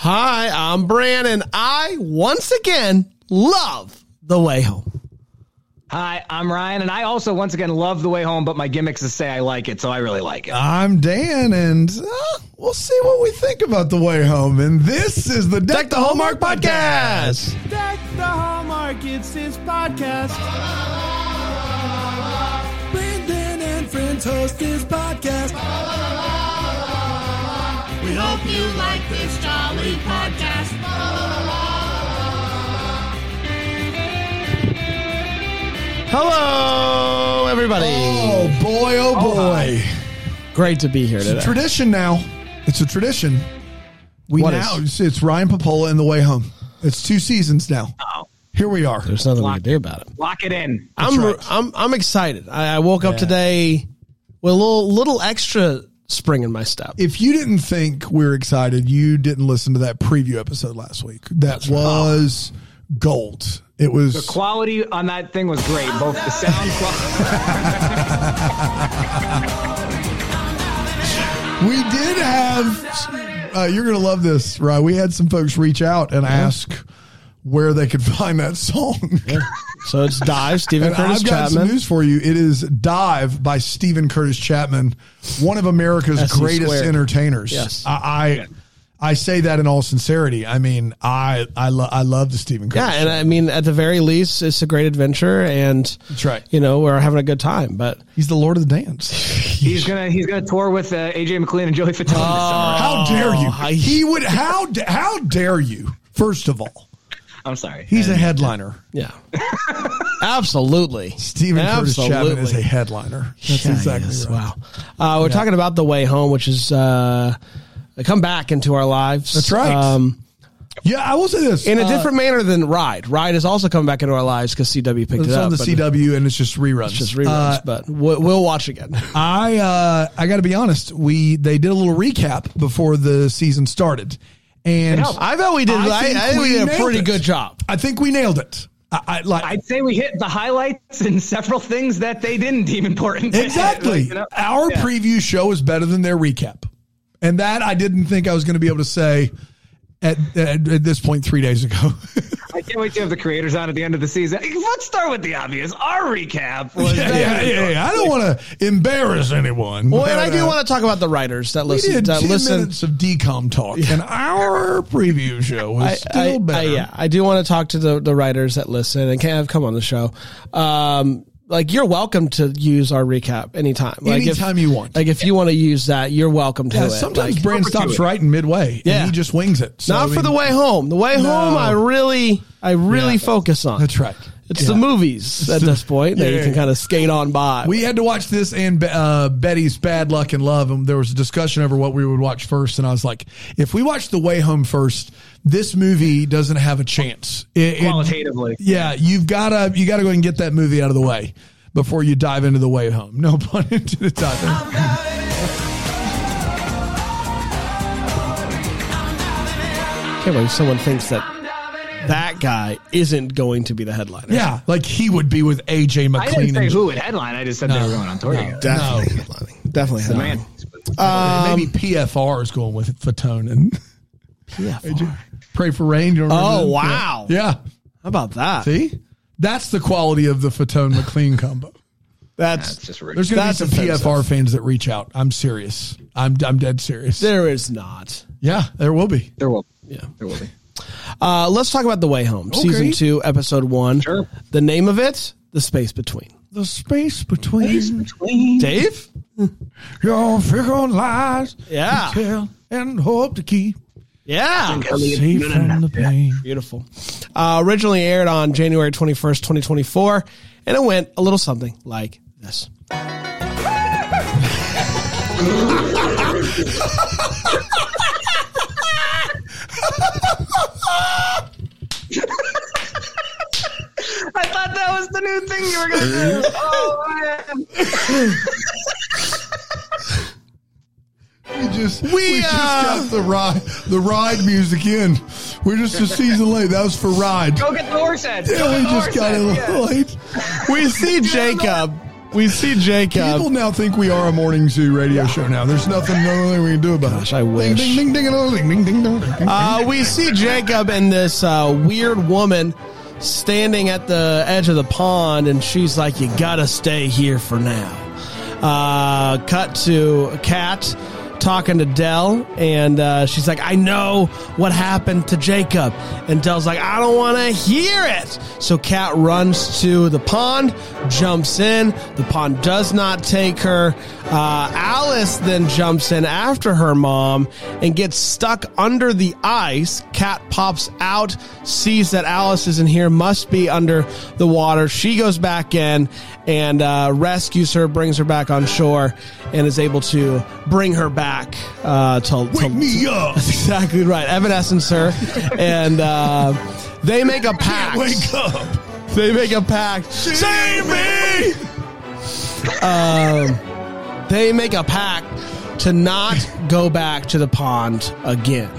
Hi, I'm Brandon. I once again love the way home. Hi, I'm Ryan, and I also once again love the way home, but my gimmick's to say I like it, so I really like it. I'm Dan, and uh, we'll see what we think about the way home. And this is the Deck, Deck the Hallmark podcast. Deck the Hallmark, it's his podcast. Brandon and friends host his podcast. We hope you like this jolly podcast. Hello, everybody. Oh boy, oh boy! Great to be here it's a today. tradition now. It's a tradition. We What now is? it's, it's Ryan Pappolla and the way home. It's two seasons now. Oh, Here we are. There's nothing we can do about it. lock it in. I'm right. I'm I'm excited. I, I woke up today with a little little extra spring in my step. If you didn't think we are excited, you didn't listen to that preview episode last week. That was gold. It was The quality on that thing was great, both the sound quality. We did have. Uh, you're gonna love this, right? We had some folks reach out and ask where they could find that song. So it's Dive, Steven And Curtis I've got some news for you. It is "Dive" by Steven Curtis Chapman, one of America's SC greatest squared. entertainers. Yes. I, I I say that in all sincerity. I mean, I I, lo- I love the Steven Curtis. Yeah, and I mean, at the very least, it's a great adventure, and That's right. you know we're having a good time. But He's the Lord of the Dance. He's gonna he's gonna tour with uh, AJ McLean and Joey Fatone this summer. How dare you? I- he would. How how dare you? First of all, I'm sorry. he's a headliner. yeah, absolutely, Steven Curtis Chapman is a headliner. That's Yeah, exactly yes. right. Wow. Uh, we're talking about the way home, which is uh, a come back into our lives. That's right. Um, Yeah, I will say this in a uh, different manner than Ride. Ride is also coming back into our lives because CW picked It's it up. It's on the but CW and it's just reruns. It's just reruns, Uh, but we'll, we'll watch again. I uh, I got to be honest. We they did a little recap before the season started, and. I thought we did. I, think I think we, did a pretty it. good job. I think we nailed it. I, I like I'd say we hit the highlights and several things that they didn't deem important. exactly. Like, you know, Our yeah. preview show is better than their recap, and that I didn't think I was going to be able to say at, at at this point three days ago. I can't wait to have the creators on at the end of the season. Let's start with the obvious. Our recap was yeah, yeah, yeah, yeah. I don't want to embarrass anyone. Well, and I but, do uh, want to talk about the writers that listen. We listen. did That 10 listen. minutes of decom talk, and our preview show was I, still I, I, better. yeah, I do want to talk to the, the writers that listen and can have come on the show. Um, like you're welcome to use our recap anytime. Like Anytime if, you want. Like if you want to use that, you're welcome to Yeah, it. sometimes Like, Brand stops in midway, Yeah. and he just wings it. So, not I for the way home. The way home, I really, I really Yeah. focus on. That's right. It's Yeah. the movies at this point that you can kind of skate on by. We had to watch this and uh, Betty's Bad Luck and Love, and there was a discussion over what we would watch first. And I was like, if we watch The Way Home first, this movie doesn't have a chance. It- it- qualitatively. yeah, you've got to you got to go and get that movie out of the way before you dive into The Way Home. No pun intended. Dive in. can't believe someone thinks that that guy isn't going to be the headliner. Yeah, like he would be with AJ I McLean. didn't say and who would headline. I just said they were going on tour no. together. definitely headlining. Definitely Man, headlining. maybe um, PFR is going with Fatone and PFR. Pray for Rain. You Oh wow! Yeah. How about that? See? That's the quality of the Fatone McLean combo. That's that's just rude. There's going to be some offensive. PFR fans that reach out. I'm serious. I'm I'm dead serious. there is not. Yeah, there will be. There will, Yeah. there will be. Uh, let's talk about the way home, season two, episode one. Sure. The name of it, the space between. The space between Dave. your fickle lies Yeah. to tell and hope to keep Yeah. safe from the pain. Beautiful. Uh, originally aired on January 21st, 2024, and it went a little something like this. I thought that was the new thing you were going to do. Oh, man. We just we, We, just uh, got the ride the ride music in. We're just a season late. That was for ride. Go get the horse head. Yeah, we just got head. it yeah. late. We see Jacob. We see Jacob. People now think we are a morning zoo radio show. Now there's nothing, nothing we can do about Gosh, it. I wish. Ding, ding, ding, ding, ding, ding, ding, ding. Uh, we see Jacob and this uh, weird woman standing at the edge of the pond, and she's like, "You gotta stay here for now." Uh, cut to Kat talking to Del, and uh, she's like, "I know what happened to Jacob," and Del's like, "I don't want to hear it." So Kat runs to the pond, jumps in. The pond does not take her. Uh, Alice then jumps in after her mom and gets stuck under the ice. Kat pops out, sees that Alice isn't here, must be under the water. She goes back in and uh, rescues her, brings her back on shore, and is able to bring her back uh, to, to Wake me up. That's exactly right. Evanescence her, and uh, they make a pact. Wake up. They make a pact. Save me. Um, they make a pact to not go back to the pond again.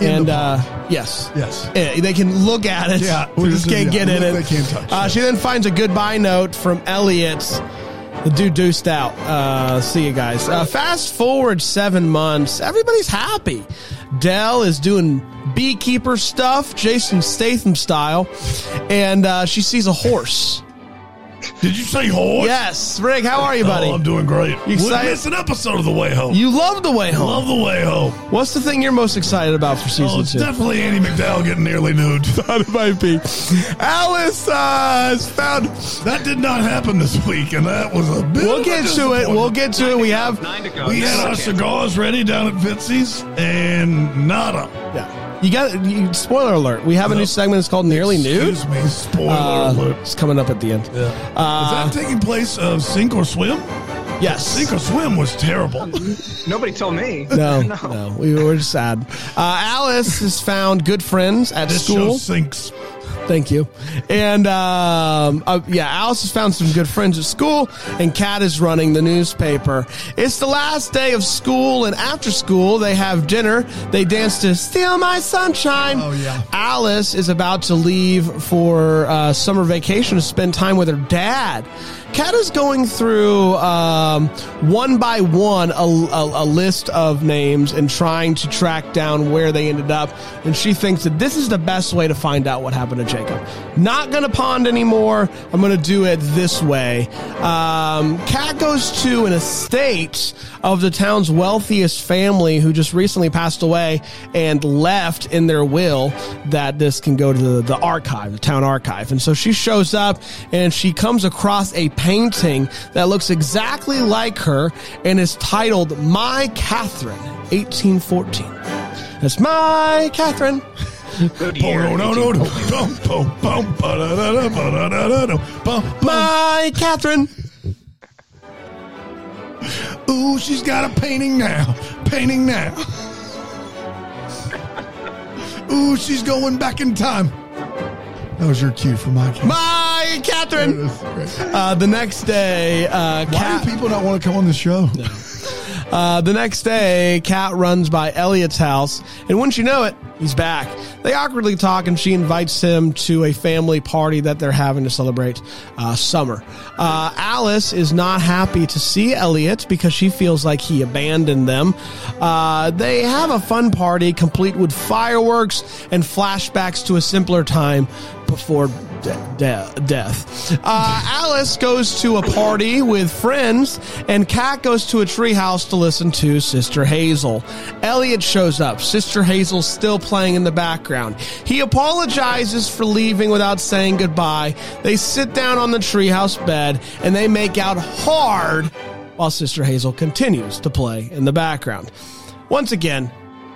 And uh, yes, Yes. They can look at it. Yeah, we just can't get in it. they can't touch Uh, she then finds a goodbye note from Elliot. The dude deuced out. Uh, see you guys. Uh, fast forward seven months. Everybody's happy. Del is doing beekeeper stuff, Jason Statham style, and uh, she sees a horse. Did you say horse? Yes, Rick, how are you, buddy? Oh, I'm doing great. You We excited? missed an episode of The Way Home. you love the way home. Love The Way Home. What's the thing you're most excited about for season Oh, it's two? definitely Andie MacDowell getting nearly nude. thought it might be. Alice uh, has found. That did not happen this week, and that was a bit. We'll of a get to it. We'll get to it. We have. Nine to go. We had our cigars ready down at Fitzy's, and nada. Yeah. You got. You, spoiler alert. We have a new segment. It's called Nearly Nude. Excuse me. Spoiler Uh, alert. it's coming up at the end. Yeah. Uh, Is that taking place of Sink or Swim? Yes. Sink or Swim was terrible. Nobody told me. No, no, we were just sad. Uh, Alice has found good friends at This show school. sinks. Thank you. And um, uh, yeah, Alice has found some good friends at school, and Kat is running the newspaper. It's the last day of school, and after school, they have dinner. They dance to "Steal My Sunshine." Oh, yeah. Alice is about to leave for uh, summer vacation to spend time with her dad. Kat is going through um, one by one a, a, a list of names and trying to track down where they ended up. And she thinks that this is the best way to find out what happened to Jacob. Not going to pond anymore. I'm going to do it this way. Um, Kat goes to an estate of the town's wealthiest family who just recently passed away and left in their will that this can go to the, the archive, the town archive. And so she shows up and she comes across a painting that looks exactly like her and is titled My Catherine, 1814. That's My Catherine. My Catherine. Ooh, she's got a painting now. Painting now. Ooh, she's going back in time. That was your cue for my cue. My Catherine. Uh, the next day, uh, Why Kat, do people not want to come on the show? uh, the next day, Kat runs by Elliot's house, and wouldn't you know it, he's back. They awkwardly talk, and she invites him to a family party that they're having to celebrate uh, summer. Uh, Alice is not happy to see Elliot because she feels like he abandoned them. Uh, they have a fun party complete with fireworks and flashbacks to a simpler time before de- de- death. Uh, Alice goes to a party with friends, and Kat goes to a treehouse to listen to Sister Hazel. Elliot shows up. Sister Hazel's still playing in the background. He apologizes for leaving without saying goodbye. They sit down on the treehouse bed and they make out hard while Sister Hazel continues to play in the background. Once again,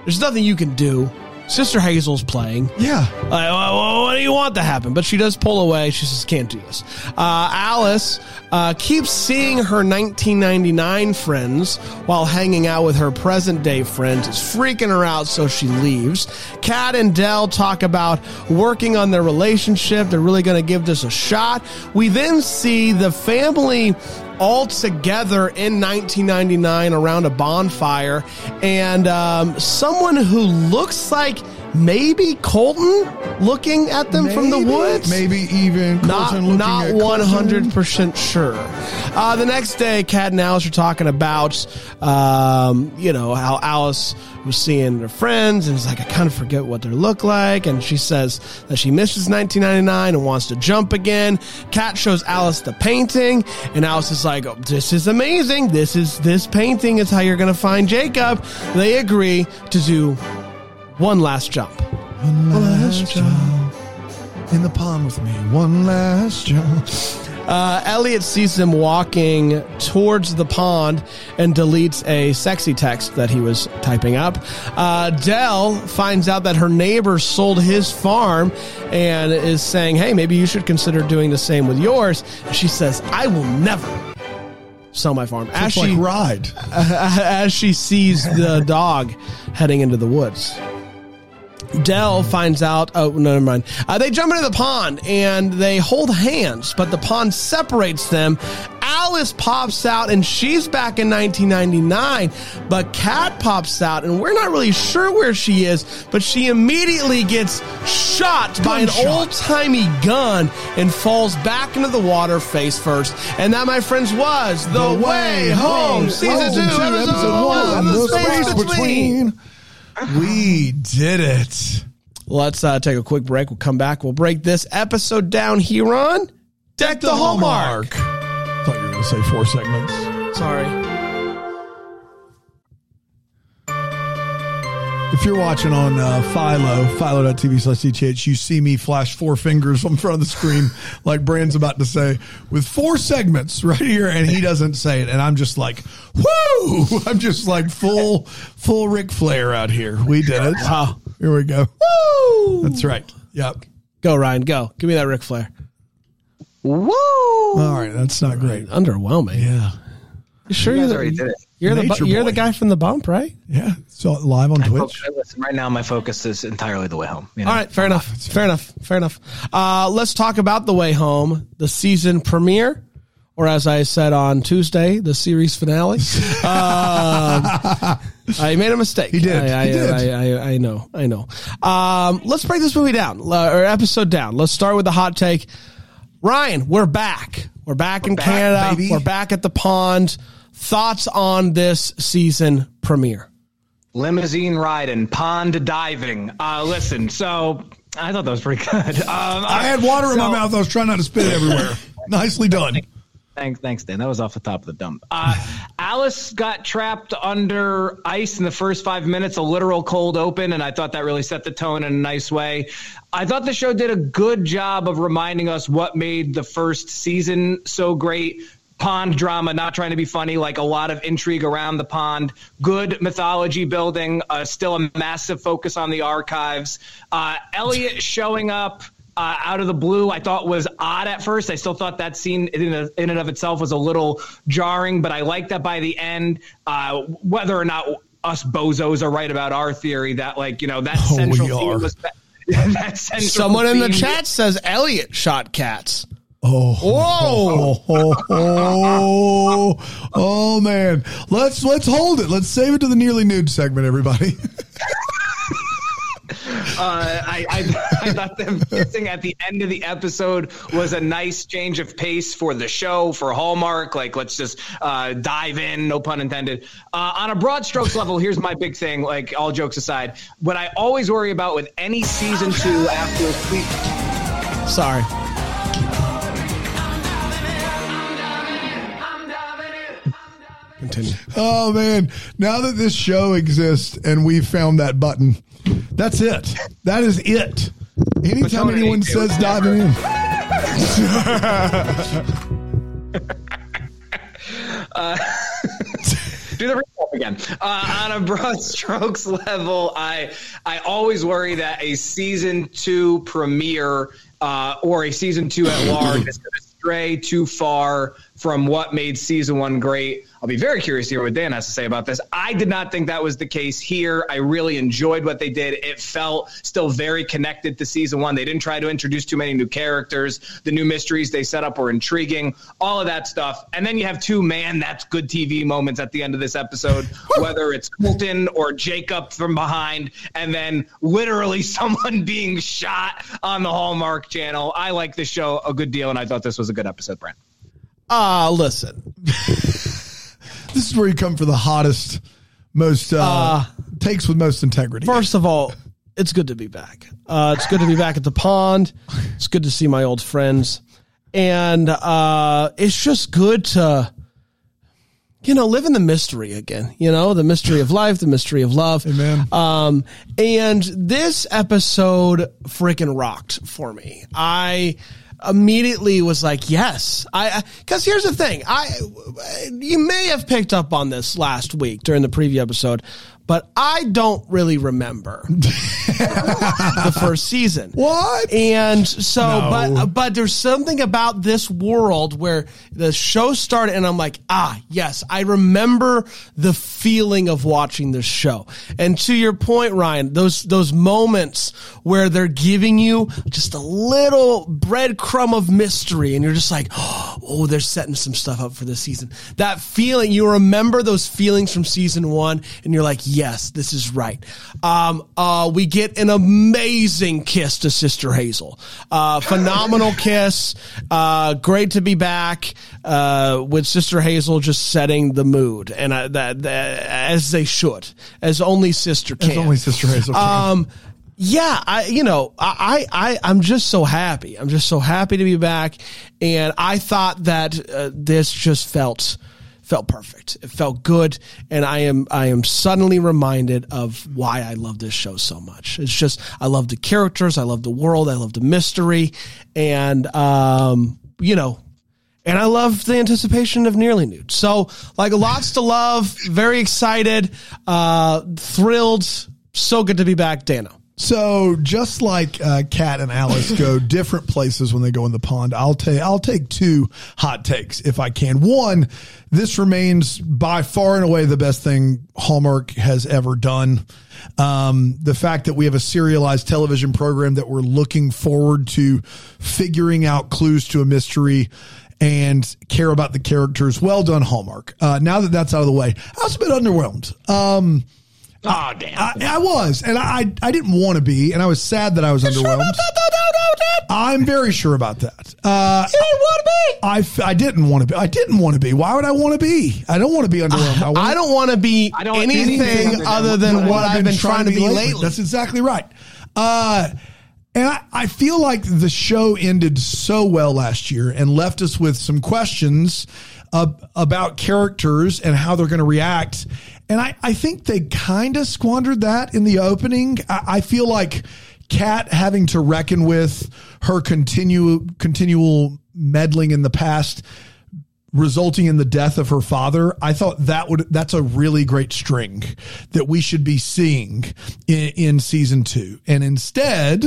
there's nothing you can do. Sister Hazel's playing. Yeah. Like, well, what do you want to happen? But she does pull away. She says, can't do this. Uh, Alice uh, keeps seeing her 1999 friends while hanging out with her present day friends. It's freaking her out, so she leaves. Kat and Del talk about working on their relationship. They're really going to give this a shot. We then see the family all together in 1999 around a bonfire, and um, someone who looks like maybe Colton looking at them from the woods. Maybe even Not Colton looking not at one hundred percent sure. Uh, the next day, Kat and Alice are talking about, um, you know, how Alice was seeing her friends and is like, I kind of forget what they look like, and she says that she misses 1999 and wants to jump again. Kat shows Alice the painting, and Alice is like, oh, "This is amazing. This is this painting is how you're going to find Jacob." They agree to do one last jump. One last jump in the pond with me. One last jump. Uh, Elliot sees them walking towards the pond and deletes a sexy text that he was typing up. Uh, Del finds out that her neighbor sold his farm and is saying, Hey, maybe you should consider doing the same with yours. She says, I will never sell my farm. As she, like ride. as she sees the dog heading into the woods. Del finds out. Oh, no, never mind. Uh, they jump into the pond and they hold hands, but the pond separates them. Alice pops out and she's back in 1999, but Kat pops out and we're not really sure where she is, but she immediately gets shot by an old timey gun and falls back into the water face first. And that, my friends, was The, Way Home, Season 2, Episode 1, The Space Between. We did it. Let's uh, take a quick break. We'll come back. We'll break this episode down here on Deck the Hallmark. i Thought you were going to say four segments. Sorry. If you're watching on uh, Philo, philo.tv slash DTH, you see me flash four fingers in front of the screen, like Brand's about to say, with four segments right here, and he doesn't say it. And I'm just like, whoo! I'm just like full, full Ric Flair out here. We did it. Wow. Here we go. Woo! That's right. Yep. Go, Ryan. Go. Give me that Ric Flair. Woo! All right. That's not great. Underwhelming. Yeah. You sure You you're guys already did it. You're the, bu- you're boy. the guy from the bump, right? Yeah. So live on Twitch. Folks, listen, right now, my focus is entirely the way home. you know? All right, fair enough. Fair enough. Fair enough. Uh, let's talk about The Way Home, the season premiere, or as I said on Tuesday, the series finale. Uh, I made a mistake. He did. I, I, He did. I, I, I know. I know. Um, let's break this movie down, uh, or episode down. Let's start with the hot take. Ryan, we're back. We're back in back, Canada. baby. We're back at the pond. Thoughts on this season premiere? limousine riding, pond diving. Uh, listen, so I thought that was pretty good. Um, I had water in my mouth. I was trying not to spit it everywhere. Nicely done. Thanks, thanks, Dan. That was off the top of the dump. Uh, Alice got trapped under ice in the first five minutes, a literal cold open, and I thought that really set the tone in a nice way. I thought the show did a good job of reminding us what made the first season so great. Pond drama, not trying to be funny, like a lot of intrigue around the pond, good mythology building, uh, still a massive focus on the archives. Uh, Elliot showing up uh, out of the blue, I thought was odd at first. I still thought that scene in, a, in and of itself was a little jarring, but I like that by the end. Uh, whether or not us bozos are right about our theory that, like, you know, that Oh, central theme was. that central Someone in the chat says Elliot shot cats. Oh, Whoa. oh, oh, oh, oh, man. Let's let's hold it. Let's save it to the nearly nude segment, everybody. Uh, I, I, I thought them kissing at the end of the episode was a nice change of pace for the show, for Hallmark. Like, let's just uh, dive in, no pun intended. Uh, on a broad strokes level, here's my big thing, like, all jokes aside. What I always worry about with any season two after a sweep. Sorry. Continue. oh man! Now that this show exists and we found that button, that's it. That is it. Anytime anyone ain't says doing diving in, do the recap again. Uh, on a broad strokes level, I I always worry that a season two premiere uh, or a season two at large is going to stray too far from what made season one great. I'll be very curious to hear what Dan has to say about this. I did not think that was the case here. I really enjoyed what they did. It felt still very connected to season one. They didn't try to introduce too many new characters. The new mysteries they set up were intriguing, all of that stuff. And then you have two man, that's good TV moments at the end of this episode, whether it's Colton or Jacob from behind, and then literally someone being shot on the Hallmark channel. I like the show a good deal, and I thought this was a good episode, Brent. Ah, listen. This is where you come for the hottest, most uh, takes with most integrity. First of all, it's good to be back. Uh, it's good to be back at the pond. It's good to see my old friends. And uh, it's just good to, you know, live in the mystery again. You know, the mystery of life, the mystery of love. Amen. Um, and this episode freaking rocked for me. I immediately was like, yes, I, cause here's the thing. I, you may have picked up on this last week during the preview episode, but I don't really remember the first season. What? And so, No. but but there's something about this world where the show started, and I'm like, ah, yes, I remember the feeling of watching this show. And to your point, Ryan, those those moments where they're giving you just a little breadcrumb of mystery, and you're just like, oh, they're setting some stuff up for this season. That feeling, you remember those feelings from season one, and you're like, yes, this is right. Um, uh, we get an amazing kiss to Sister Hazel. Uh, phenomenal kiss. Uh, great to be back, uh, with Sister Hazel just setting the mood and uh, that, that, as they should, as only sister can. As only Sister Hazel can. Um, yeah, I, you know, I, I, I'm just so happy. I'm just so happy to be back. And I thought that uh, this just felt, felt perfect. It felt good. And I am, I am suddenly reminded of why I love this show so much. It's just, I love the characters. I love the world. I love the mystery. And, um, you know, and I love the anticipation of nearly nude. So like lots to love, very excited, uh, thrilled. So good to be back, Dano. So just like uh, Kat and Alice go different places when they go in the pond, I'll take I'll take two hot takes if I can. One, this remains by far and away the best thing Hallmark has ever done. Um, the fact that we have a serialized television program that we're looking forward to figuring out clues to a mystery and care about the characters. Well done, Hallmark. Uh, now that that's out of the way, I was a bit underwhelmed. Um, Oh, damn. I, I was, and I I didn't want to be, and I was sad that I was underwhelmed. I'm very sure about that. Uh, You didn't want to be. I, f- I didn't want to be. I didn't want to be. Why would I want to be? I don't want to be underwhelmed. I, want I don't want to be I don't anything, anything other than I what want I've been trying to be lately. That's exactly right. Uh, and I, I feel like the show ended so well last year and left us with some questions uh, about characters and how they're going to react. And I, I think they kind of squandered that in the opening. I, I feel like Kat having to reckon with her continue continual meddling in the past resulting in the death of her father i thought that would that's a really great string that we should be seeing in, in season two. And instead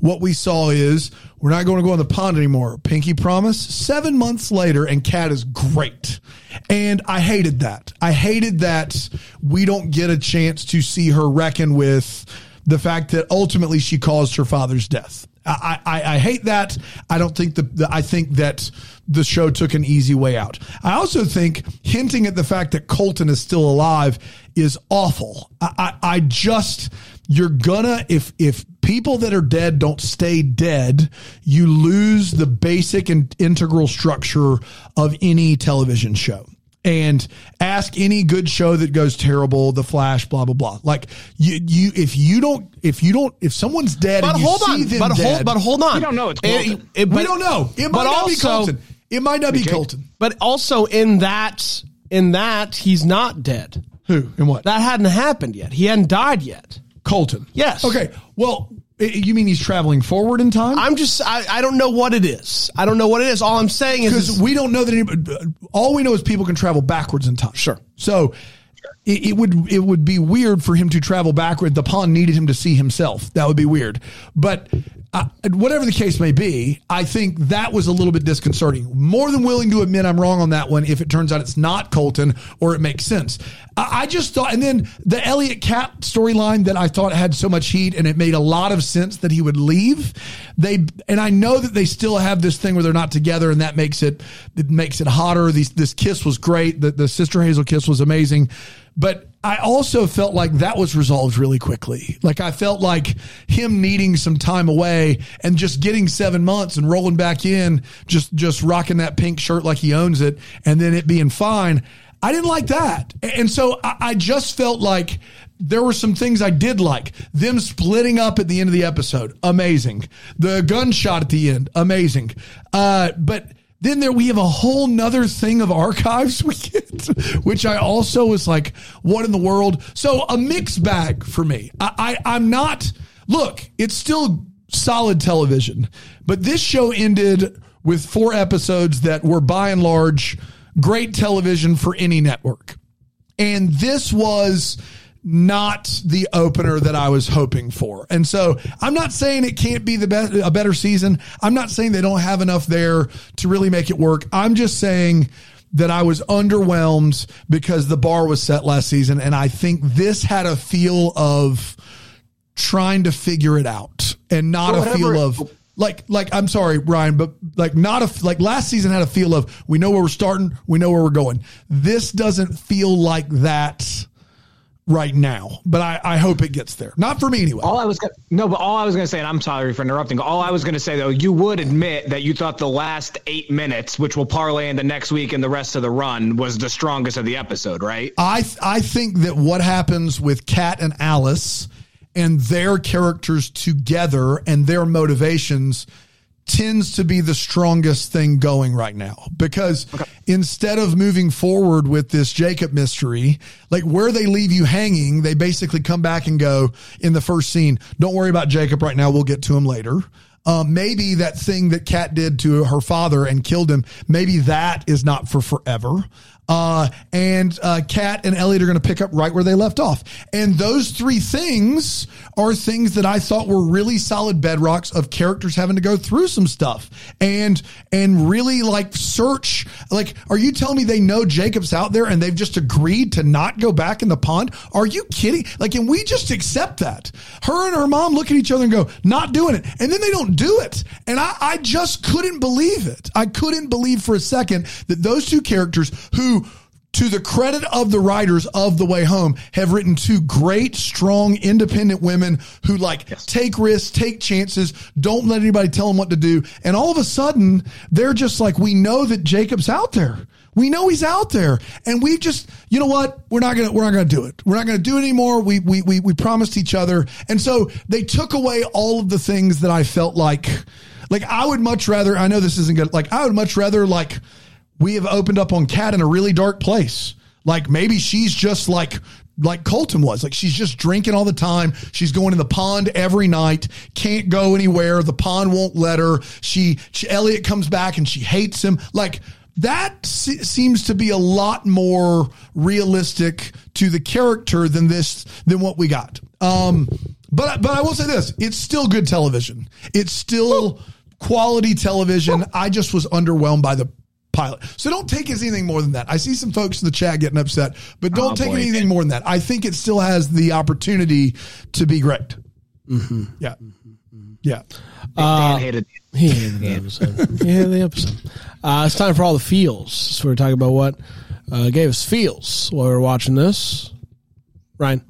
what we saw is we're not going to go on the pond anymore. Pinky promise seven months later and Kat is great. And i hated that. I hated that we don't get a chance to see her reckon with the fact that ultimately she caused her father's death I, I, I hate that. I don't think the, the I think that the show took an easy way out. I also think hinting at the fact that Colton is still alive is awful. I, I, I just you're gonna if if people that are dead don't stay dead, you lose the basic and integral structure of any television show and ask any good show that goes terrible, The Flash, blah blah blah. Like you, you if you don't, if you don't, if someone's dead, But and you hold see on. them But dead, hold. But hold on. We don't know it's It- Colton. it- we don't know. It might but not be Colton. It might not be Okay. Colton. But also in that, in that, he's not dead. Who and what? That hadn't happened yet. He hadn't died yet. Colton. Yes. Okay. Well, i- Eh, you mean he's traveling forward in time? I'm just, I, I don't know what it is. I don't know what it is. All I'm saying is, because we don't know that anybody. Uh, all we know is people can travel backwards in time. Sure. So it, it would it would be weird for him to travel backward. The pawn needed him to see himself. That would be weird. But uh, whatever the case may be, I think that was a little bit disconcerting. More than willing to admit I'm wrong on that one if it turns out it's not Colton or it makes sense. I, I just thought, and then the Elliot Kat storyline that I thought had so much heat and it made a lot of sense that he would leave. They and I know that they still have this thing where they're not together, and that makes it it makes it hotter. These this kiss was great. The the sister Hazel kiss was amazing, but I also felt like that was resolved really quickly. Like I felt like him needing some time away and just getting seven months and rolling back in, just just rocking that pink shirt like he owns it, and then it being fine. I didn't like that, and so I, I just felt like there were some things I did like. Them splitting up at the end of the episode, amazing. The gunshot at the end, amazing. Uh, but then there we have a whole nother thing of archives we get, which I also was like, what in the world? So a mixed bag for me. I, I I'm not look, it's still solid television, but this show ended with four episodes that were by and large great television for any network. And this was not the opener that I was hoping for. And so I'm not saying it can't be the best, a better season. I'm not saying they don't have enough there to really make it work. I'm just saying that I was underwhelmed because the bar was set last season. And I think this had a feel of trying to figure it out and not Well, a feel of like like I'm sorry, Ryan, but like not a like last season had a feel of we know where we're starting, we know where we're going. This doesn't feel like that right now, but I, I hope it gets there. Not for me anyway. All I was gonna, no, but all I was going to say, and I'm sorry for interrupting. All I was going to say though, you would admit that you thought the last eight minutes, which will parlay into next week and the rest of the run, was the strongest of the episode, right? I I think that what happens with Kat and Alice and their characters together and their motivations tends to be the strongest thing going right now because instead of moving forward with this Jacob mystery, like where they leave you hanging, they basically come back and go in the first scene, don't worry about Jacob right now. We'll get to him later. Um, maybe that thing that Kat did to her father and killed him, maybe that is not for forever. Uh, and uh, Kat and Elliot are going to pick up right where they left off. And those three things are things that I thought were really solid bedrocks of characters having to go through some stuff and and really like search. Like, are you telling me they know Jacob's out there and they've just agreed to not go back in the pond? Are you kidding? Like, can we just accept that? Her and her mom look at each other and go, not doing it. And then they don't do it. And I, I just couldn't believe it. I couldn't believe for a second that those two characters who to the credit of the writers of The Way Home, have written two great, strong, independent women who like take risks, take chances, don't let anybody tell them what to do. And all of a sudden, they're just like, we know that Jacob's out there. We know he's out there, and we just, you know what? We're not gonna, we're not gonna do it. We're not gonna do it anymore. We, we, we, we promised each other, and so they took away all of the things that I felt like, like I would much rather. I know this isn't good. Like I would much rather like we have opened up on Kat in a really dark place. Like maybe she's just like like Colton was. Like she's just drinking all the time. She's going in the pond every night. Can't go anywhere. The pond won't let her. She, she Elliot comes back and she hates him. Like that se- seems to be a lot more realistic to the character than this than what we got. Um, but but I will say this: it's still good television. It's still quality television. I just was underwhelmed by the pilot. So don't take it as anything more than that. I see some folks in the chat getting upset, but don't Oh, take boy. it anything more than that. I think it still has the opportunity to be great. Yeah. Yeah. Dan hated He hated the episode. he hated the episode. Uh, it's time for all the feels. So we're talking about what uh, gave us feels while we were watching this. Ryan.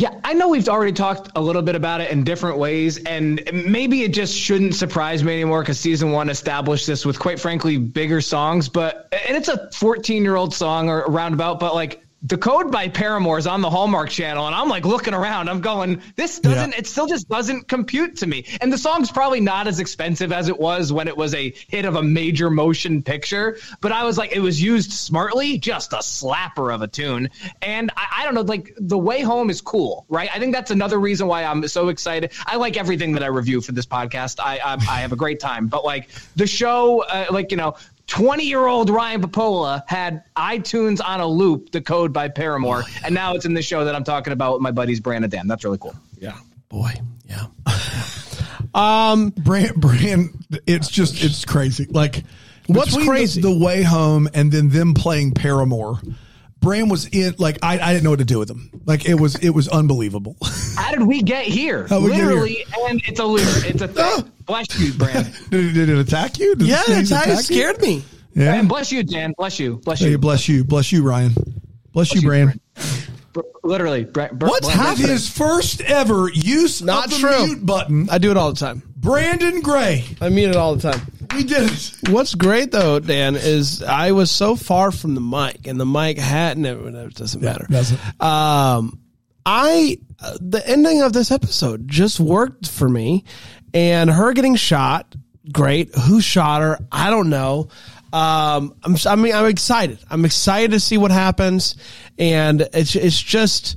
Yeah, I know we've already talked a little bit about it in different ways, and maybe it just shouldn't surprise me anymore because season one established this with, quite frankly, bigger songs. But and it's a 14 year old song or roundabout, but like Decode by Paramore is on the Hallmark Channel, and I'm like looking around, I'm going, this doesn't, it still just doesn't compute to me. And the song's probably not as expensive as it was when it was a hit of a major motion picture, but I was like, it was used smartly, just a slapper of a tune. And I, I don't know, like the way home is cool, right? I think that's another reason why I'm so excited. I like everything that I review for this podcast. I I, I have a great time, but like the show, uh, like you know. 20 year old Ryan Pappolla had iTunes on a loop, Decode by Paramore, and now it's in the show that I'm talking about with my buddies Brandon Dan. That's really cool. Yeah. Boy. Yeah. Um, Brand, brand, it's just it's crazy. Like What's between the- crazy? The, way home and then them playing Paramore. Brand was in like I, I didn't know what to do with him. Like it was it was unbelievable. How did we get here? How'd we get here? Literally, and it's a lyric. It's a thing. bless you, Brand. did, it, did it attack you? Did yeah, sneeze it attack you? scared me. Yeah. And bless you, Dan. Bless you. Bless Hey, you. bless you, bless you, Ryan. Bless, you, you, Brand. Br- Literally. Br- Br- What's bless- happening? His first ever use Not of the true. mute button. I do it all the time. Brandon Gray. I mean it all the time. We did it. What's great though, Dan, is I was so far from the mic, and the mic had never. It doesn't matter. doesn't. Um, I uh, the ending of this episode just worked for me, and her getting shot, great. Who shot her? I don't know. Um, I'm. I mean, I'm excited. I'm excited to see what happens, and it's it's just.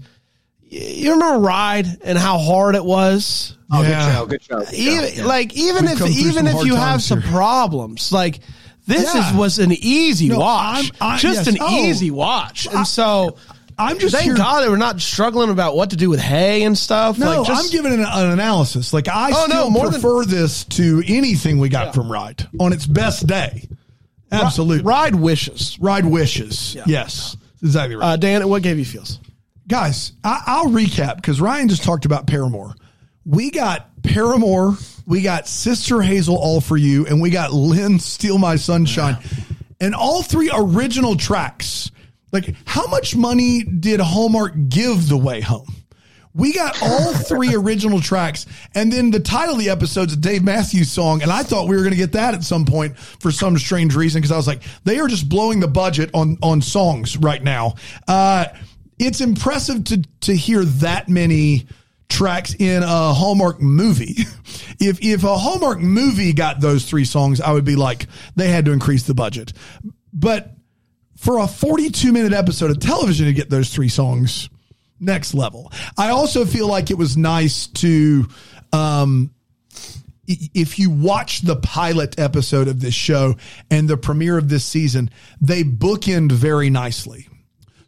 You remember Ride and how hard it was? Oh, Yeah. good show. Good show. Good show. even like even We've if even if you have times some here. problems like this Yeah. is was an easy No, watch I'm- I- just yes. an Oh. easy watch and so I'm just thank here- god they were not struggling about what to do with hay and stuff No, like just, I'm giving an, an analysis. Like I Oh, no, still more than- prefer this to anything we got from Ride on its best day. Absolutely. ride wishes Ride wishes. Yes. Exactly right. uh, dan what gave you feels Guys, I, I'll recap because Ryan just talked about Paramore. We got Paramore, we got Sister Hazel All for You, and we got Len Steal My Sunshine. And all three original tracks. Like, how much money did Hallmark give the way home? We got all three original tracks, and then the title of the episode's a Dave Matthews song, and I thought we were going to get that at some point for some strange reason because I was like, they are just blowing the budget on on songs right now. Uh, it's impressive to to hear that many tracks in a Hallmark movie. If if a Hallmark movie got those three songs, I would be like, they had to increase the budget, but for a 42 minute episode of television to get those three songs next level. I also feel like it was nice to um if you watch the pilot episode of this show and the premiere of this season they bookend very nicely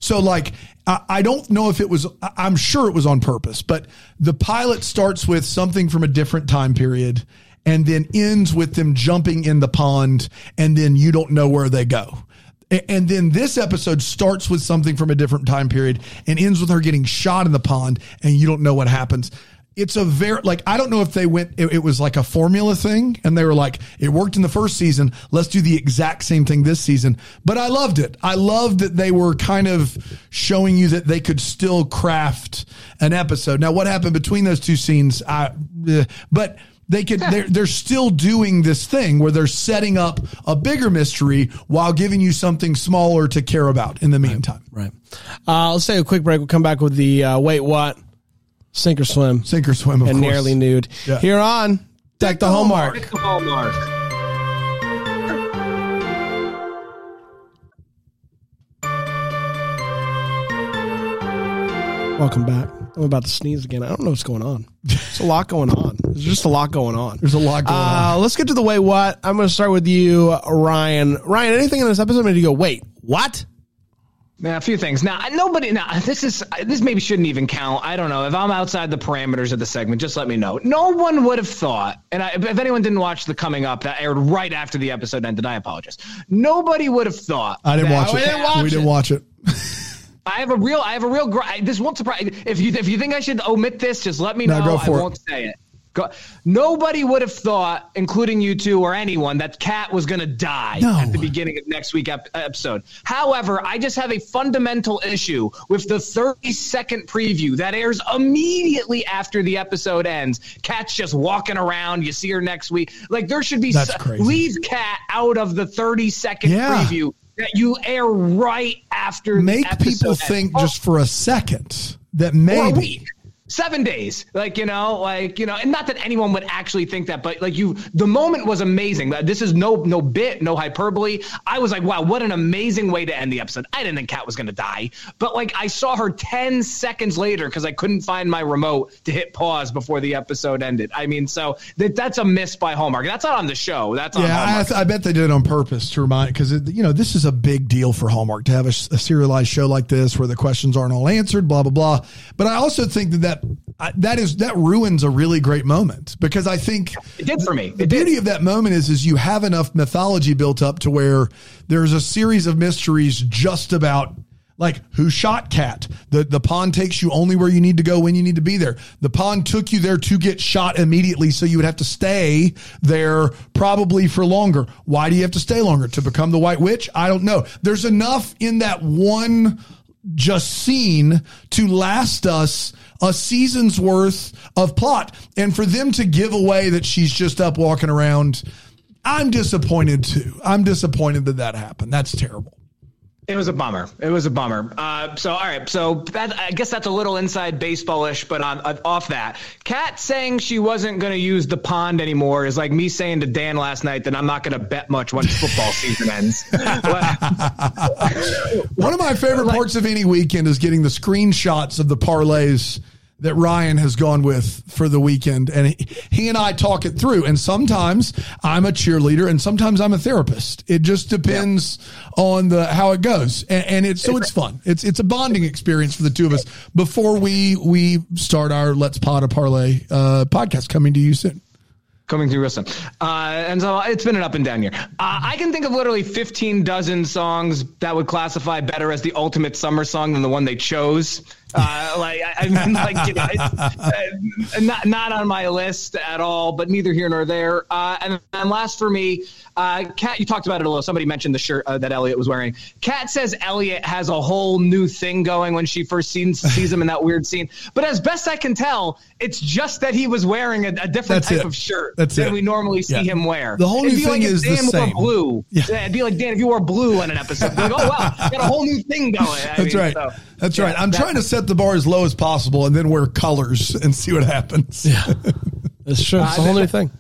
so like I, don't know if it was I'm sure it was on purpose, but the pilot starts with something from a different time period and then ends with them jumping in the pond and then you don't know where they go. And then this episode starts with something from a different time period and ends with her getting shot in the pond and you don't know what happens. It's a very, like, I don't know if they went, it, it was like a formula thing and they were like, it worked in the first season. Let's do the exact same thing this season. But I loved it. I loved that they were kind of showing you that they could still craft an episode. Now, what happened between those two scenes? I, eh, but they could they're, they're still doing this thing where they're setting up a bigger mystery while giving you something smaller to care about in the meantime right uh, let's take a quick break we'll come back with the uh, wait what sink or swim sink or swim of and course. nearly nude Yeah. here on deck the hallmark Hallmark. welcome back i'm about to sneeze again i don't know what's going on there's a lot going on there's just a lot going on there's a lot going on Uh, let's get to the way what. I'm going to start with you, Ryan. Ryan, anything in this episode made you go, wait, what? Yeah, a few things. Now, nobody. Now, this is this maybe shouldn't even count. I don't know if I'm outside the parameters of the segment. Just let me know. No one would have thought, and I, if anyone didn't watch the coming up that aired right after the episode ended, I apologize. Nobody would have thought. I didn't watch it. didn't watch we didn't watch it. I have a real. I have a real. gr- This won't surprise. If you if you think I should omit this, just let me No, know. Go for I won't say it. Go, nobody would have thought, including you two or anyone, that Kat was going to die No. at the beginning of next week ep- episode. However, I just have a fundamental issue with the 30 second preview that airs immediately after the episode ends. Kat's just walking around. You see her next week. Like there should be That's crazy. leave Kat out of the 30 second Yeah. preview that you air right after. the Make people ends. think Oh, just for a second that maybe week. Seven days, like you know, like you know, and not that anyone would actually think that, but like you, the moment was amazing. This is no no bit, no hyperbole. I was like, wow, what an amazing way to end the episode. I didn't think Kat was gonna die, but like I saw her ten seconds later because I couldn't find my remote to hit pause before the episode ended. I mean, so that that's a miss by Hallmark. That's not on the show. That's on Yeah, I, I bet they did it on purpose to remind because you know this is a big deal for Hallmark to have a serialized show like this where the questions aren't all answered, blah blah blah. But I also think that that I, that is that ruins a really great moment because I think It did for me. the It did. beauty of that moment is is you have enough mythology built up to where there's a series of mysteries just about like who shot Kat the the pond takes you only where you need to go when you need to be there. The pond took you there to get shot immediately so you would have to stay there probably for longer. Why do you have to stay longer? To become the white witch? I don't know. There's enough in that one just scene to last us a season's worth of plot. And for them to give away that she's just up walking around, I'm disappointed too. I'm disappointed that that happened. That's terrible. It was a bummer. It was a bummer. Uh, so, all right. So, that, I guess that's a little inside baseballish, but on, uh, off that, Kat saying she wasn't going to use the pond anymore is like me saying to Dan last night that I'm not going to bet much once football season ends. One of my favorite parts of any weekend is getting the screenshots of the parlays that Ryan has gone with for the weekend. And he, he and I talk it through. And sometimes I'm a cheerleader and sometimes I'm a therapist. It just depends on the how it goes. And, and it's so it's fun. It's it's a bonding experience for the two of us before we we start our Let's Pot a Parlay uh, podcast coming to you soon. coming through Wilson. Uh, and so it's been an up and down year. Uh, I can think of literally 15 dozen songs that would classify better as the ultimate summer song than the one they chose. Uh, like I, like you know, uh, not not on my list at all, but neither here nor there. Uh, and and last for me, uh, Kat, you talked about it a little. Somebody mentioned the shirt uh, that Elliot was wearing. Kat says Elliot has a whole new thing going when she first sees, sees him in that weird scene. But as best I can tell, it's just that he was wearing a, a different That's type it. of shirt That's than it. we normally see Yeah. him wear. The whole new like thing if is the same. Blue. Yeah. It'd be like Dan if you wore blue on an episode. Like, oh wow, got a whole new thing going. I That's mean, right. so, That's yeah, right. I'm that- trying to set the bar as low as possible and then wear colors and see what happens. Yeah. It's true. It's uh, a whole new thing.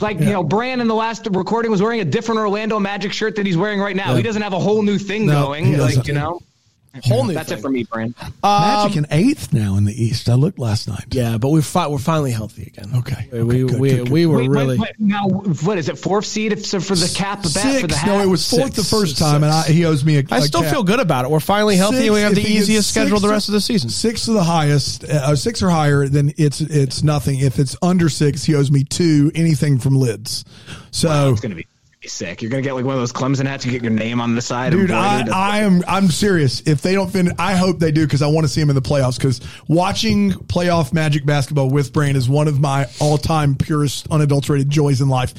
Like you know, Bran in the last recording was wearing a different Orlando Magic shirt that he's wearing right now. He doesn't have a whole new thing No, going. Like you know, Whole new that's thing. it for me, Bran. Magic in eighth now in the East. I looked last night. Yeah, but we're fi- we're finally healthy again. Okay. We Okay, we good, we, good, good. we were Wait, wait, really wait, now what is it? Fourth seed if, so for the cap, the bat Six. for the hat. no, it was fourth Six. the first time, and I, he owes me a. I a still cap. feel good about it. We're finally healthy. Six, and we have the easiest schedule the rest of the season. Six to the highest, uh, six or higher, then it's it's nothing. If it's under six, he owes me two. Anything from lids. So, It's gonna be, be sick. You're gonna get like one of those Clemson hats. You get your name on the side. dude, I, I, am I'm serious. If they don't finish, I hope they do because I want to see them in the playoffs. Because watching playoff Magic basketball with Brain is one of my all time purest, unadulterated joys in life.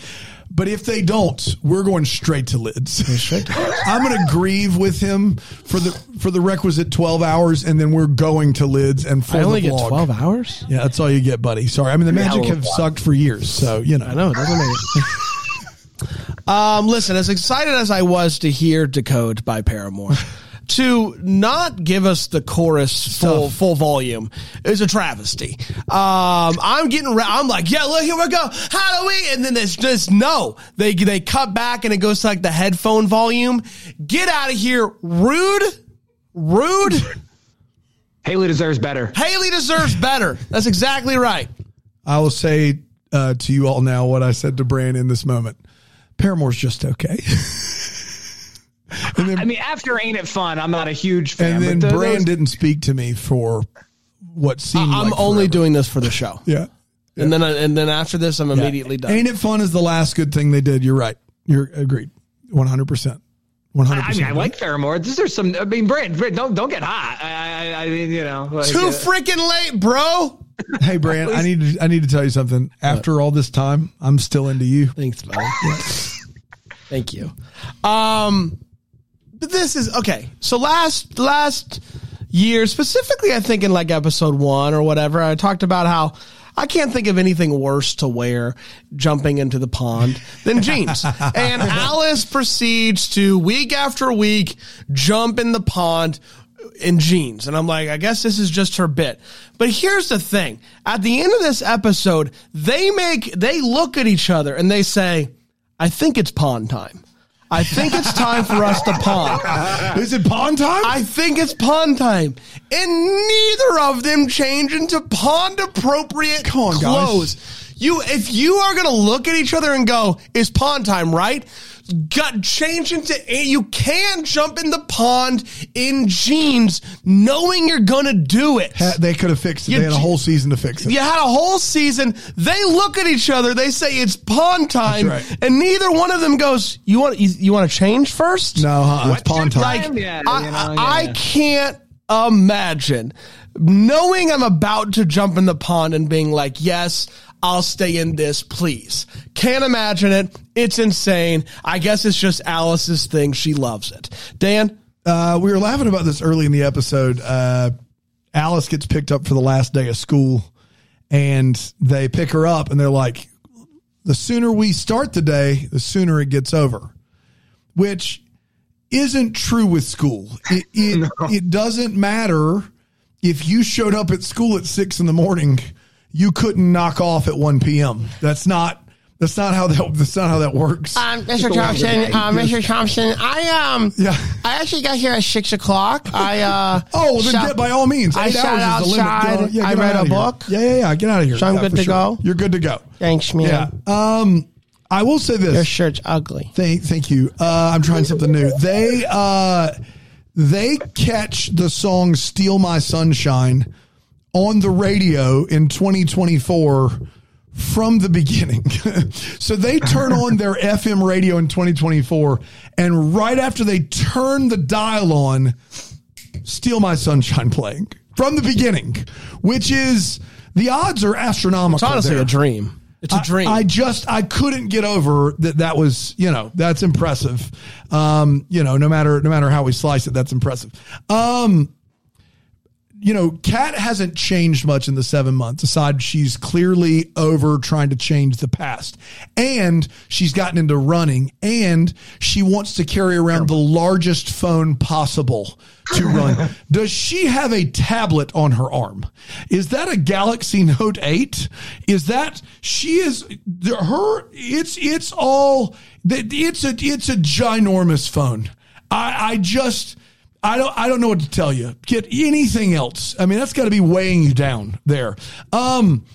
But if they don't, we're going straight to lids. I'm going to grieve with him for the for the requisite 12 hours, and then we're going to lids and for I only the get twelve hours. Yeah, that's all you get, buddy. Sorry. I mean, the Magic hell have sucked for years, so you know. I know it doesn't make it. um, listen, as excited as I was to hear "Decode" by Paramore, to not give us the chorus full full volume is a travesty. Um, I'm getting, re- I'm like, yeah, look, here we go, Halloween, and then it's just no. They they cut back and it goes to like the headphone volume. Get out of here, rude, rude. Hayley deserves better. Hayley deserves better. That's exactly right. I will say uh, to you all now what I said to Bran in this moment. Paramore's just okay. I mean, after Ain't It Fun, I'm not a huge fan. and then but the- Bran those- didn't speak to me for what seemed I'm like only forever. doing this for the show. Yeah. And then, I, and then after this, I'm immediately done. Ain't it fun is the last good thing they did. You're right. You're agreed. 100%. 100%. I mean, I like Paramore. This is some. I mean, Brand, Brand, don't don't get hot. I, I, I mean, you know, like, Too uh, freaking late, bro. Hey, Brand, I need to, I need to tell you something. After all this time, I'm still into you. Thanks, buddy. Thank you. Um, but this is okay. So last last year, specifically, I think in like episode one or whatever, I talked about how I can't think of anything worse to wear jumping into the pond than jeans. and Alice proceeds to week after week jump in the pond in jeans. And I'm like, I guess this is just her bit. But here's the thing. At the end of this episode, they make, they look at each other and they say, I think it's pond time. I think it's time for us to pond. Is it pond time? I think it's pond time. And neither of them change into pond appropriate on, guys. clothes. You, if you are going to look at each other and go, it's pond time, right? Got change into you can jump in the pond in jeans knowing you're gonna do it. Ha- They could have fixed it. You They had a j- whole season to fix it. You had a whole season. They look at each other. They say it's pond time, right. and neither one of them goes. You want you, you want to change first? No, huh? It's pond time. like Yeah, I, you know, yeah, I can't imagine knowing I'm about to jump in the pond and being like, yes. I'll stay in this, please. Can't imagine it. It's insane. I guess it's just Alice's thing. She loves it. Dan, Uh, we were laughing about this early in the episode. Uh, Alice gets picked up for the last day of school, and they pick her up, and they're like, "The sooner we start the day, the sooner it gets over," which isn't true with school. It it, it doesn't matter if you showed up at school at six in the morning, you couldn't knock off at one p.m. That's not. That's not how that. That's not how that works. Um, Mr. Thompson, uh, Mr. Thompson, I um, Yeah. I actually got here at six o'clock. I uh, Oh, well, then shot- get, by all means. I Eight sat hours is the limit. Get yeah, I get on read out a of here. book. Yeah, yeah, yeah. Get out of here. So I'm Yeah, good to sure. go? You're good to go. Thanks, man. Yeah. Um, I will say this. Your shirt's ugly. Thank, thank you. Uh, I'm trying something new. They, uh, they catch the song "Steal My Sunshine" on the radio in 2024 from the beginning. so they turn on their FM radio in 2024, and right after they turn the dial on, "Steal My Sunshine" playing from the beginning, which is the odds are astronomical. It's honestly there. a dream. It's a dream. I, I just I couldn't get over that. That was you know that's impressive. Um, you know, no matter no matter how we slice it, that's impressive. Um, you know, Kat hasn't changed much in the seven months. Aside, she's clearly over trying to change the past, and she's gotten into running, and she wants to carry around the largest phone possible to run. Does she have a tablet on her arm? Is that a Galaxy Note Eight? Is that she is her? It's it's all it's a it's a ginormous phone. I I just. I don't I don't know what to tell you. Get anything else. I mean, that's got to be weighing you down there. Um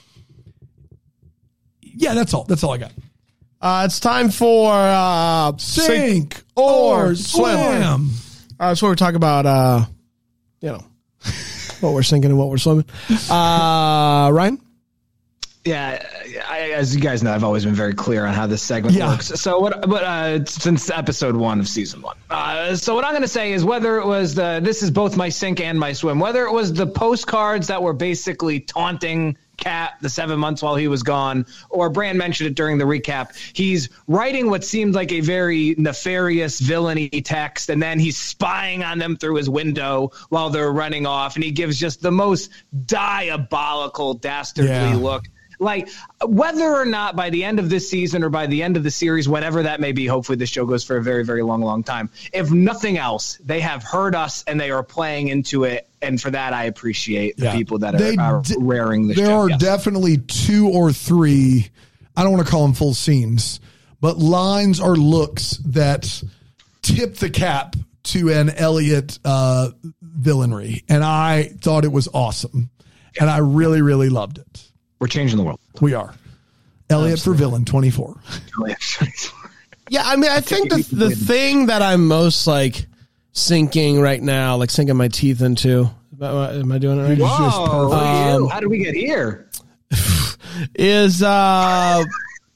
Yeah, that's all. That's all I got. uh, it's time for uh, Sink or or swim. swim. All right, so we're talking about, uh, you know, what we're sinking and what we're swimming. Uh, Ryan, Yeah, I, as you guys know, I've always been very clear on how this segment Yeah. works. So what? But uh, since episode one of season one, uh, so what I'm going to say is whether it was the this is both my sink and my swim. Whether it was the postcards that were basically taunting Kat the seven months while he was gone, or Brand mentioned it during the recap. He's writing what seemed like a very nefarious villainy text, and then he's spying on them through his window while they're running off, and he gives just the most diabolical, dastardly Yeah. look like whether or not by the end of this season or by the end of the series whatever that may be hopefully this show goes for a very very long long time if nothing else they have heard us and they are playing into it and for that i appreciate the Yeah. people that are, are d- raring the There show are yes. definitely two or three, I don't want to call them full scenes, but lines or looks that tip the cap to an Elliot uh, villainry. And I thought it was awesome. And I really, really loved it. We're changing the world We are. Elliot for villain 24. yeah, I mean, I think the the thing that I'm most like sinking right now, like sinking my teeth into. Am I, doing it right? Whoa, look. Um, how did we get here is uh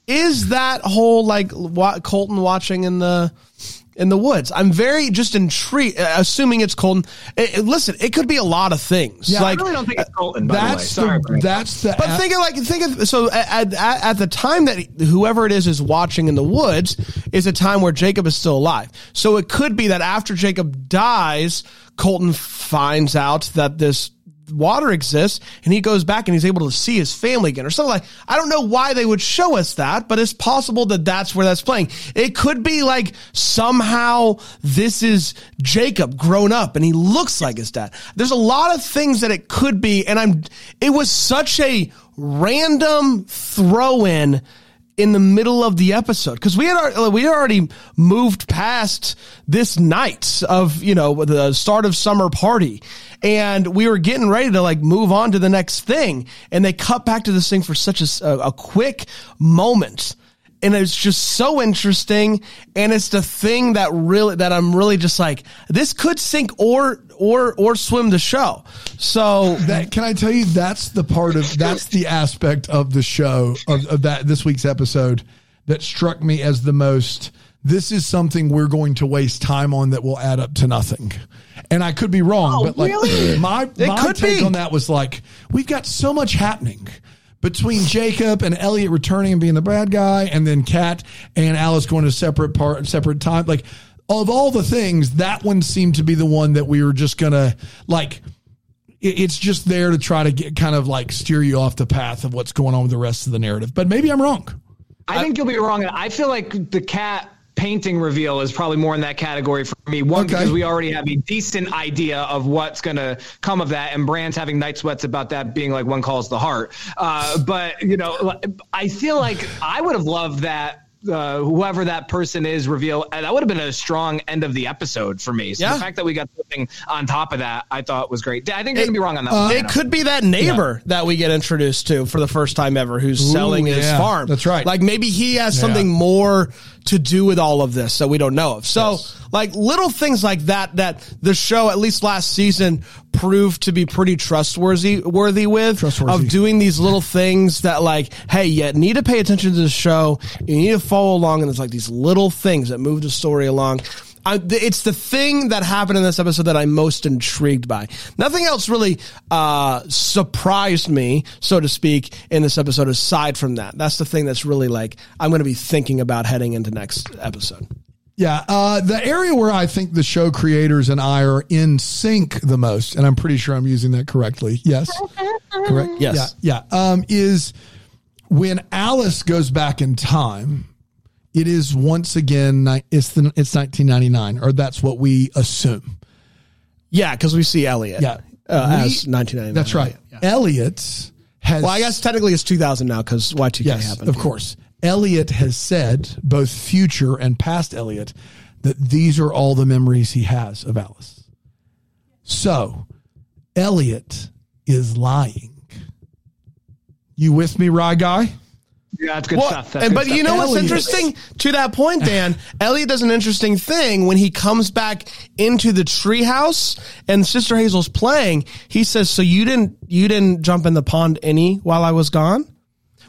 is that whole like wa- Colton watching in the in the woods. I'm very just intrigued uh, assuming it's Colton. It, it- listen, it could be a lot of things. Yeah, like i really don't think it's colton by the way That's sorry the, that's the, but think of like think of so at, at, at the time that whoever it is is watching in the woods is a time where Jacob is still alive. So it could be that after Jacob dies, Colton finds out that this water exists and he goes back and he's able to see his family again or something like I don't know why they would show us that but it's possible that that's where that's playing. It could be like somehow this is Jacob grown up and he looks like his dad. There's a lot of things that it could be and I'm it was such a random throw in in the middle of the episode. Because we had al- we had already moved past this night of you know the start of summer party. And we were getting ready to like move on to the next thing. And they cut back to this thing for such a, a quick moment and it's just so interesting. And it's the thing that really that I'm really just like this could sink or or or swim the show. So That can I tell you that's the part of that's the aspect of the show of, of that this week's episode that struck me as the most this is something we're going to waste time on that will add up to nothing. And I could be wrong, oh, but like my my could take be. on that was like we've got so much happening between Jacob and Elliot returning and being the bad guy, and then Kat and Alice going to separate part separate time. Like of all the things, that one seemed to be the one that we were just gonna like it's just there to try to get kind of like steer you off the path of what's going on with the rest of the narrative. But maybe I'm wrong. I think you'll be wrong. I feel like the cat painting reveal is probably more in that category for me. One, Okay. because we already have a decent idea of what's going to come of that, and Brand's having night sweats about that being like When Calls the Heart. Uh, but, you know, I feel like I would have loved that. Uh, whoever that person is reveal and that would have been a strong end of the episode for me so Yeah. the fact that we got something on top of that i thought was great i think you're gonna be wrong on that one. it could be that neighbor that we get introduced to for the first time ever who's selling his farm. that's right. Like maybe he has something Yeah. more to do with all of this that we don't know of. So like little things like that that the show at least last season proved to be pretty trustworthy worthy with Trustworthy. of doing these little things that like hey you need to pay attention to the show you need to follow along and it's like these little things that move the story along I, it's the thing that happened in this episode that I'm most intrigued by. Nothing else really uh, surprised me, so to speak, in this episode aside from that. That's the thing that's really like I'm going to be thinking about heading into next episode. Yeah, uh, the area where I think the show creators and I are in sync the most, and I'm pretty sure I'm using that correctly. Yes, correct. Yes. Yeah, yeah. Um, is when Alice goes back in time. It is once again. It's the it's 1999, or that's what we assume. Yeah, because we see Elliot. Yeah, uh, We- as 1999. That's right. Yeah. Elliot has. Well, I guess technically it's 2000 now because Y2K Yes, happened. of course. Elliot has said, both future and past Elliot, that these are all the memories he has of Alice. So, Elliot is lying. You with me, Rye Guy? Yeah that's good Well, stuff that's and, good but stuff. you know what's Elliot- interesting? To that point, Dan, Elliot does an interesting thing when he comes back into the treehouse and Sister Hazel's playing. He says, "So you didn't you didn't jump in the pond any while I was gone,"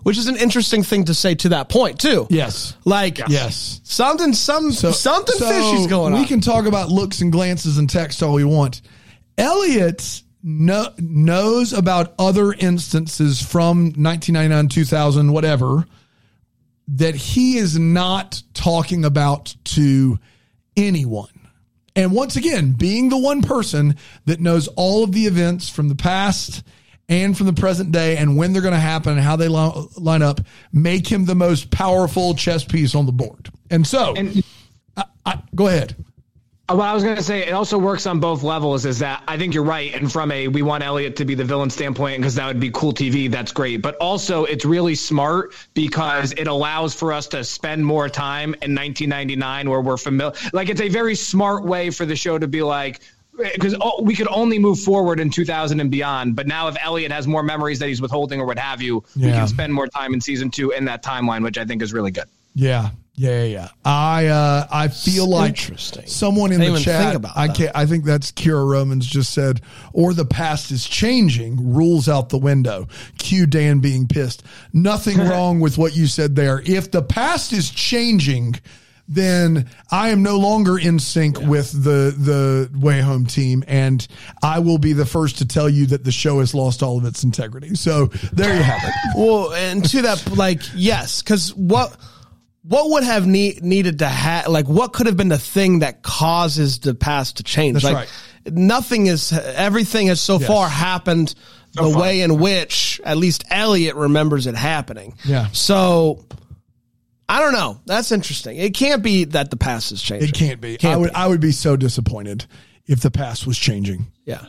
which is an interesting thing to say to that point too. Yes. like Yes. something some something so fishy's going we on. We can talk about looks and glances and text all we want. Elliot kno- knows about other instances from 1999, 2000, whatever, that he is not talking about to anyone. And once again, being the one person that knows all of the events from the past and from the present day and when they're going to happen and how they li- line up, make him the most powerful chess piece on the board. And so, And- I, I, go ahead. Uh, What I was going to say, it also works on both levels. Is that I think you're right, and from a we want Elliot to be the villain standpoint because that would be cool TV. That's great, but also it's really smart because it allows for us to spend more time in 1999 where we're familiar. Like it's a very smart way for the show to be like. Because we could only move forward in 2000 and beyond, but now if Elliot has more memories that he's withholding or what have you, we can spend more time in season two in that timeline, which I think is really good. Yeah, yeah, yeah. yeah. I uh, I feel like Interesting. someone in I the chat. think about I can't. I think that's Kira Romans just said, or the past is changing. Rules out the window. Cue Dan being pissed. Nothing wrong with what you said there. If the past is changing. Then I am no longer in sync with the the way home team, and I will be the first to tell you that the show has lost all of its integrity. So there you have it. Well, and to that, like, yes, because what what would have need, needed to have, like, what could have been the thing that causes the past to change? That's like, right. nothing is, everything has so far happened the far. way in which at least Elliot remembers it happening. Yeah. So. I don't know. That's interesting. It can't be that the past has changed. It can't be. Can't I would be. I would be so disappointed if the past was changing. Yeah.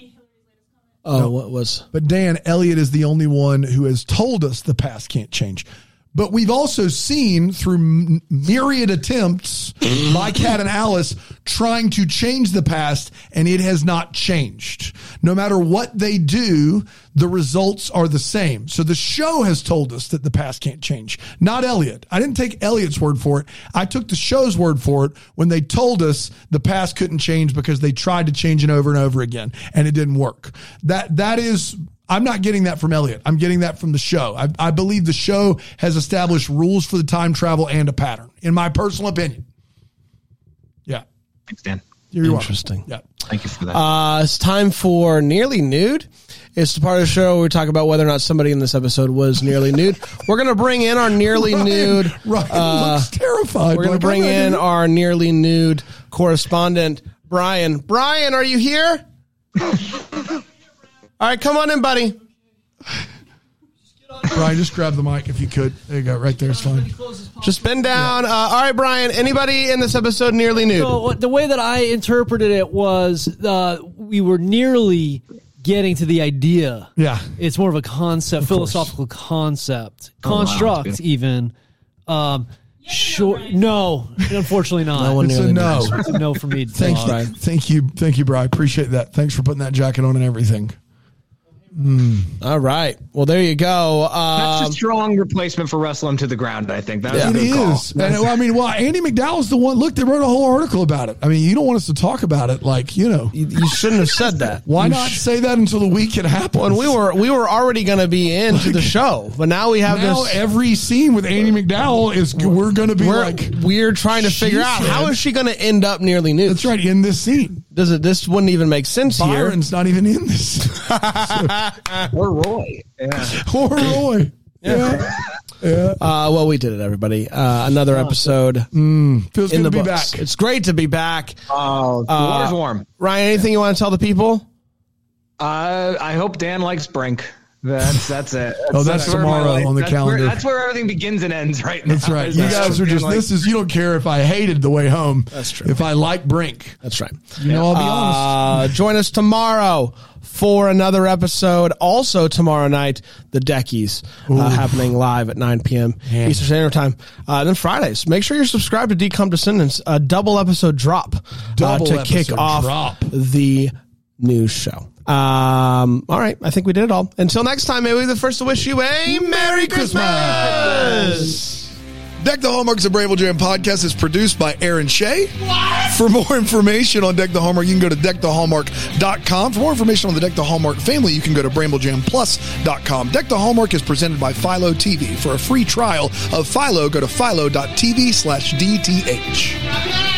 Oh, what was? But Dan Elliot is the only one who has told us the past can't change. But we've also seen through myriad attempts by Kat and Alice trying to change the past, and it has not changed. No matter what they do, the results are the same. So the show has told us that the past can't change, not Elliot. I didn't take Elliot's word for it. I took the show's word for it when they told us the past couldn't change because they tried to change it over and over again, and it didn't work. That that is I'm not getting that from Elliot. I'm getting that from the show. I, I, believe the show has established rules for the time travel and a pattern, in my personal opinion. Yeah. Thanks, Dan. You're Interesting. welcome. Yeah. Thank you for that. Uh, it's time for Nearly Nude. It's the part of the show where we talk about whether or not somebody in this episode was nearly nude. We're going to bring in our nearly nude. Ryan uh, looks terrified. We're going to bring in gonna- our nearly nude correspondent, Brian. Brian, are you here? All right, come on in, buddy. Brian, just grab the mic if you could. There you go. Right there. It's fine. Just bend down. Uh, all right, Brian. Anybody in this episode nearly nude? So the way that I interpreted it was uh, we were nearly getting to the idea. Yeah. It's more of a concept, philosophical concept, construct, good. even. Um, sure. No, unfortunately not. No one It's a nearly no. It's a no for me. Thank Uh, you. Thank you. Thank you, Brian. Appreciate that. Thanks for putting that jacket on and everything. All right. Well, there you go. That's Um, a strong replacement for wrestle him to the ground. I think that's Yeah. a It good call. is. And I mean, well, Andie MacDowell's the one. Look, they wrote a whole article about it. I mean, you don't want us to talk about it, like you know. you, you shouldn't have said that. Why You not sh- say that until the week it happens? and we were we were already going to be into the show, but now we have now this. every scene with Andy McDowell is we're going to be we're like we're trying to she figure out how is she going to end up nearly nude. that's right in this scene. Does it? This wouldn't even make sense here. Byron's not even in this. Or Roy. Yeah. Poor Roy. Yeah. Uh, well, we did it, everybody. Uh, another episode Feels in good the to be books. back. It's great to be back. Oh, the water's warm. Ryan, anything you want to tell the people? Uh, I hope Dan likes Brink. That's that's it. Oh, that's where my tomorrow life- on the that's calendar. Where, that's where everything begins and ends right now. That's right. You that guys are just likes- this is you don't care if I hated the way home. That's true. If I like Brink, That's right. you know, I'll be honest. Uh, join us tomorrow for another episode. Also tomorrow night, the Deckies uh, happening live at 9 p.m. Eastern Standard Time. Uh, then Fridays, make sure you're subscribed to Decom Descendants. A double episode drop Double uh, to kick off drop. the new show. Um, all right, I think we did it all. Until next time, may we be the first to wish you a Merry Christmas. Deck the Hallmarks of Bramble Jam podcast is produced by Aaron Shea. For more information on Deck the Hallmark, you can go to deckthehallmark.com. For more information on the Deck the Hallmark family, you can go to bramblejamplus.com. Deck the Hallmark is presented by Philo TV. For a free trial of Philo, go to philo.tv slash DTH.